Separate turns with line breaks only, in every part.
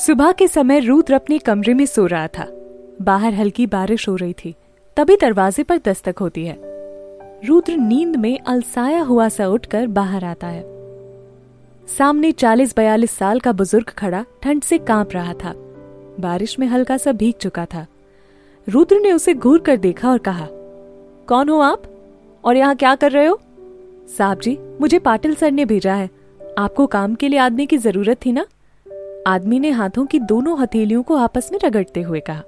सुबह के समय रुद्र अपने कमरे में सो रहा था। बाहर हल्की बारिश हो रही थी, तभी दरवाजे पर दस्तक होती है। रुद्र नींद में अलसाया हुआ सा उठकर बाहर आता है। सामने चालीस बयालीस साल का बुज़ुर्ग खड़ा ठंड से काँप रहा था। बारिश में हल्का सा भीग चुका था। रुद्र ने उसे घूर कर देखा और कहा, कौन हो आप? और यहाँ क्या कर रहे हो? साहब जी, मुझे पाटिल सर ने भेजा है। आपको काम के लिए आदमी की ज़रूरत थी ना? आदमी ने हाथों की दोनों हथेलियों को आपस में रगड़ते हुए कहा।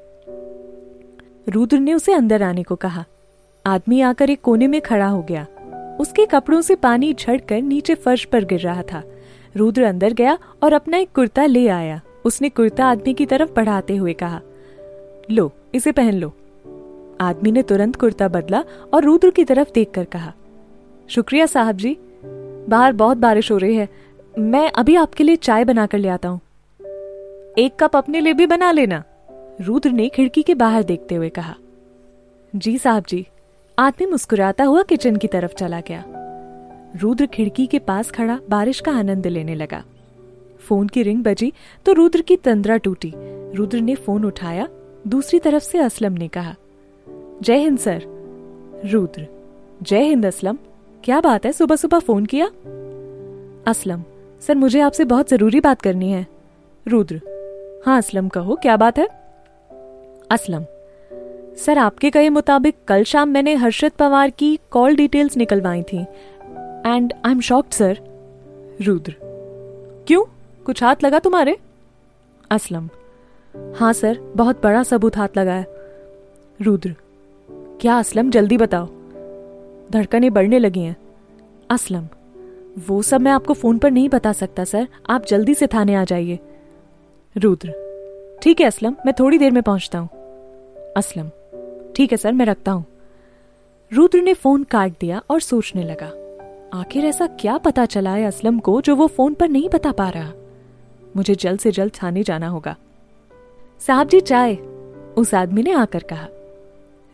रुद्र ने उसे अंदर आने को कहा। आदमी आकर एक कोने में खड़ा हो गया। उसके कपड़ों से पानी झड़कर नीचे फर्श पर गिर रहा था। रुद्र अंदर गया और अपना एक कुर्ता ले आया। उसने कुर्ता आदमी की तरफ़ बढ़ाते हुए कहा, लो, इसे पहन लो। आदमी ने तुरंत कुर्ता बदला और रुद्र की तरफ़ देखकर कहा, शुक्रिया साहब जी, बाहर बहुत बारिश हो रही है। मैं अभी आपके लिए चाय बनाकर ले आता हूँ। एक कप अपने लिए भी बना लेना, रुद्र ने खिड़की के बाहर देखते हुए कहा। जी साहब जी आदमी मुस्कुराता हुआ किचन की तरफ़ चला गया। रुद्र खिड़की के पास खड़ा बारिश का आनंद लेने लगा। फ़ोन की रिंग बजी तो रुद्र की तंद्रा टूटी। रुद्र ने फ़ोन उठाया, दूसरी तरफ़ से असलम ने कहा, जय हिंद सर। रुद्र, जय हिंद असलम, क्या बात है सुबह सुबह फ़ोन किया? असलम, सर मुझे आपसे बहुत ज़रूरी बात करनी है। रुद्र हाँ असलम कहो, क्या बात है? असलम। सर, आपके कहे मुताबिक कल शाम मैंने हर्षद पवार की कॉल डिटेल्स निकलवाई थी। And I am shocked sir Rudra. क्यों? कुछ हाथ लगा तुम्हारे? असलम। हाँ सर, बहुत बड़ा सबूत हाथ लगा है। रुद्र। क्या असलम, जल्दी बताओ। धड़कने बढ़ने लगी हैं। असलम। वो सब मैं आपको फ़ोन पर नहीं बता सकता, सर। आप जल्दी से थाने आ जाइए। रुद्र। ठीक है, असलम, मैं थोड़ी देर में पहुँचता हूँ। असलम। ठीक है, सर, मैं रखता हूँ। रुद्र ने फ़ोन काट दिया और सोचने लगा, आखिर ऐसा क्या पता चला है असलम को जो वो फ़ोन पर नहीं बता पा रहा? मुझे जल्द से जल्द थाने जाना होगा। साहब जी, चाय। उस आदमी ने आकर कहा।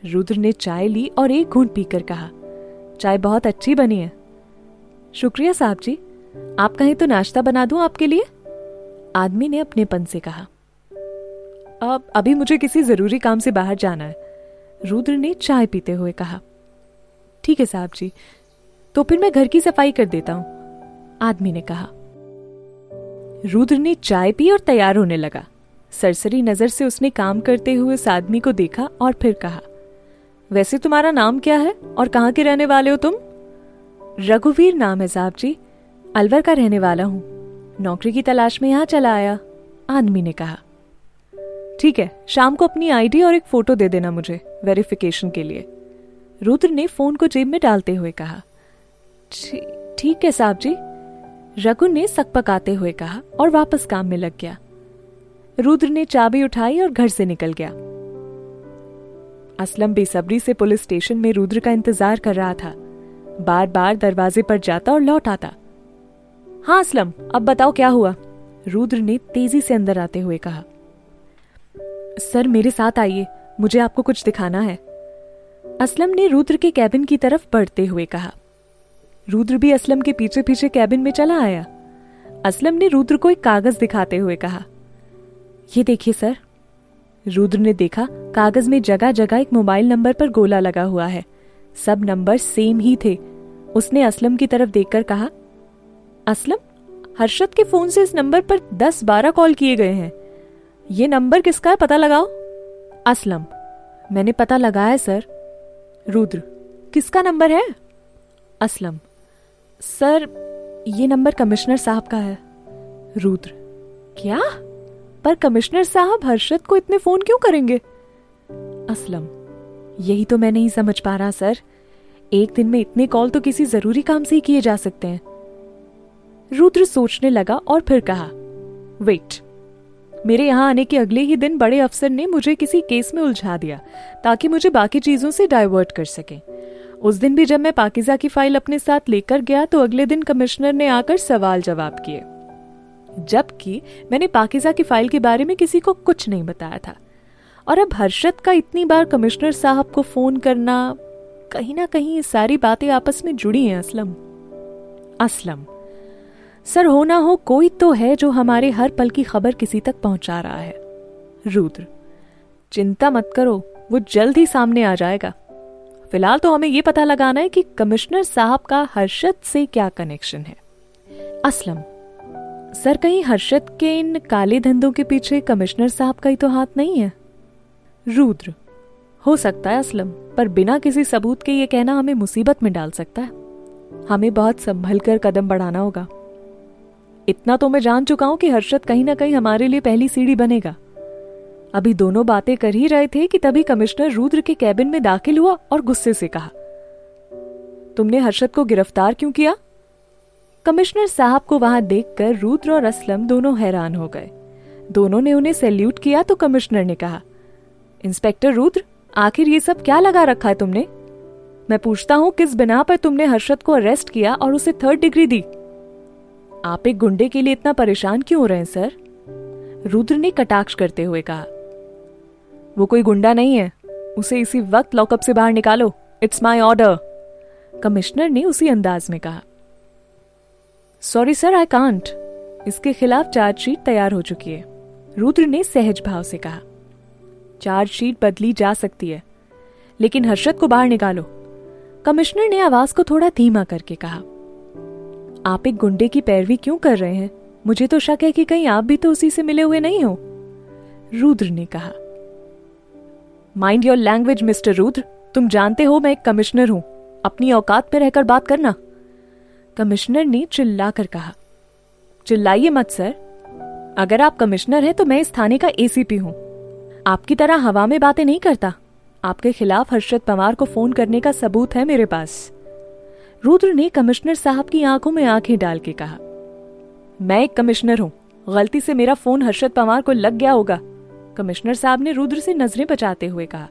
रुद्र ने चाय ली और एक घूंट पीकर कहा, चाय बहुत अच्छी बनी है। शुक्रिया साहब जी। आप कहें तो नाश्ता बना दूँ आपके लिए? आदमी ने अपने पन से कहा, अब, अभी मुझे किसी ज़रूरी काम से बाहर जाना है। रुद्र ने चाय पीते हुए कहा, ठीक है साहब जी तो फिर मैं घर की सफ़ाई कर देता हूँ। आदमी ने कहा। रुद्र ने चाय पी और तैयार होने लगा। सरसरी नज़र से उसने काम करते हुए उस आदमी को देखा और फिर कहा, वैसे तुम्हारा नाम क्या है और कहाँ के रहने वाले हो तुम? रघुवीर नाम है साहब जी, अलवर का रहने वाला हूँ। नौकरी की तलाश में यहाँ चला आया, आदमी ने कहा। ठीक है, शाम को अपनी आईडी और एक फ़ोटो दे देना मुझे वेरिफिकेशन के लिए। रुद्र ने फ़ोन को जेब में डालते हुए कहा ठीक है साहब जी। रघु ने सकपकाते हुए कहा और वापस काम में लग गया। रुद्र ने चाबी उठाई और घर से निकल गया। असलम बेसब्री से पुलिस स्टेशन में रुद्र का इंतज़ार कर रहा था। बार बार दरवाजे पर जाता और लौट आता। हाँ असलम, अब बताओ क्या हुआ? रुद्र ने तेज़ी से अंदर आते हुए कहा, सर, मेरे साथ आइए, मुझे आपको कुछ दिखाना है। असलम ने रुद्र के कैबिन की तरफ़ बढ़ते हुए कहा, रुद्र भी असलम के पीछे पीछे कैबिन में चला आया? असलम ने रुद्र को एक कागज़ दिखाते हुए कहा, ये देखिए सर। रुद्र ने देखा, कागज़ में जगह जगह एक मोबाइल नंबर पर गोला लगा हुआ है। सब नंबर सेम ही थे। उसने असलम की तरफ़ देखकर कहा असलम, हर्षद के फ़ोन से इस नंबर पर दस बारह कॉल किए गए हैं। ये नंबर किसका है पता लगाओ? असलम, मैंने पता लगाया सर। रुद्र, किसका नंबर है? असलम, सर, ये नंबर कमिश्नर साहब का है। रुद्र, क्या? पर कमिश्नर साहब हर्षद को इतने फ़ोन क्यों करेंगे? असलम, यही तो मैं नहीं समझ पा रहा, सर। एक दिन में इतने कॉल तो किसी ज़रूरी काम से ही किए जा सकते हैं। रुद्र सोचने लगा और फिर कहा, वेट, मेरे यहाँ आने के अगले ही दिन बड़े अफसर ने मुझे किसी केस में उलझा दिया, ताकि मुझे बाकी चीज़ों से डाइवर्ट कर सके। उस दिन भी जब मैं पाकिजा की फ़ाइल अपने साथ लेकर गया तो अगले दिन कमिश्नर ने आकर सवाल जवाब किए। जबकि मैंने पाकिजा की फ़ाइल के बारे में किसी को कुछ नहीं बताया था। और अब हर्षद का इतनी बार कमिश्नर साहब को फ़ोन करना, कहीं ना कहीं ये सारी बातें आपस में जुड़ी हैं, असलम। असलम। सर, हो ना हो, कोई तो है जो हमारे हर पल की खबर किसी तक पहुँचा रहा है। रुद्र, चिंता मत करो, वो जल्द ही सामने आ जाएगा। फ़िलहाल तो हमें ये पता लगाना है कि कमिश्नर साहब का हर्षद से क्या कनेक्शन है। असलम, सर, कहीं हर्षद के इन काले धंधों के पीछे कमिश्नर साहब का ही तो हाथ नहीं है? रुद्र, हो सकता है असलम, पर बिना किसी सबूत के ये कहना हमें मुसीबत में डाल सकता है। हमें बहुत संभल कर कदम बढ़ाना होगा। इतना तो मैं जान चुका हूँ कि हर्षद कहीं ना कहीं हमारे लिए पहली सीढ़ी बनेगा। अभी दोनों बातें कर ही रहे थे कि तभी कमिश्नर रुद्र के कैबिन में दाखिल हुआ और गुस्से से कहा, तुमने हर्षद को गिरफ़्तार क्यों किया? कमिश्नर साहब को वहाँ देखकर रुद्र और असलम दोनों हैरान हो गए। दोनों ने उन्हें सैल्यूट किया तो कमिश्नर ने कहा, इंस्पेक्टर रुद्र, आखिर ये सब क्या लगा रखा है तुमने? मैं पूछता हूँ किस बिना पर तुमने हर्षद को अरेस्ट किया और उसे थर्ड डिग्री दी? आप एक गुंडे के लिए इतना परेशान क्यों हो रहे हैं, सर? रुद्र ने कटाक्ष करते हुए कहा, वो कोई गुंडा नहीं है। उसे इसी वक्त लॉकअप से बाहर निकालो। इट्स माई ऑर्डर कमिश्नर ने उसी अंदाज में कहा सॉरी सर आई कांट इसके खिलाफ चार्जशीट तैयार हो चुकी है। रुद्र ने सहज भाव से कहा चार्जशीट बदली जा सकती है, लेकिन हर्षद को बाहर निकालो। कमिश्नर ने आवाज़ को थोड़ा धीमा करके कहा आप एक गुंडे की पैरवी क्यों कर रहे हैं? मुझे तो शक है कि कहीं आप भी तो उसी से मिले हुए नहीं हो। रुद्र ने कहा, mind your language, mister Rudra. तुम जानते हो मैं एक कमिश्नर हूँ। अपनी औकात पे रहकर बात करना। कमिश्नर ने चिल्लाकर कहा, चिल्लाइए मत, सर। अगर आप कमिश्नर हैं तो मैं इस थाने का एसीपी हूँ। आपकी तरह हवा में बातें नहीं करता। आपके खिलाफ हर्षद पवार को फ़ोन करने का सबूत है मेरे पास। रुद्र ने कमिश्नर साहब की आँखों में आँखें डाल के कहा, मैं एक कमिश्नर हूँ। गलती से मेरा फ़ोन हर्षद पवार को लग गया होगा। कमिश्नर साहब ने रुद्र से नज़रें बचाते हुए कहा,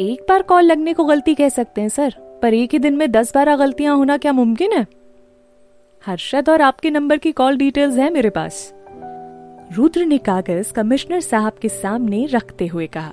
एक बार कॉल लगने को गलती कह सकते हैं, सर, पर एक ही दिन में दस बारह गलतियाँ होना क्या मुमकिन है? हर्षद और आपके नंबर की कॉल डिटेल्स है मेरे पास। रुद्र ने कागज़ कमिश्नर साहब के सामने रखते हुए कहा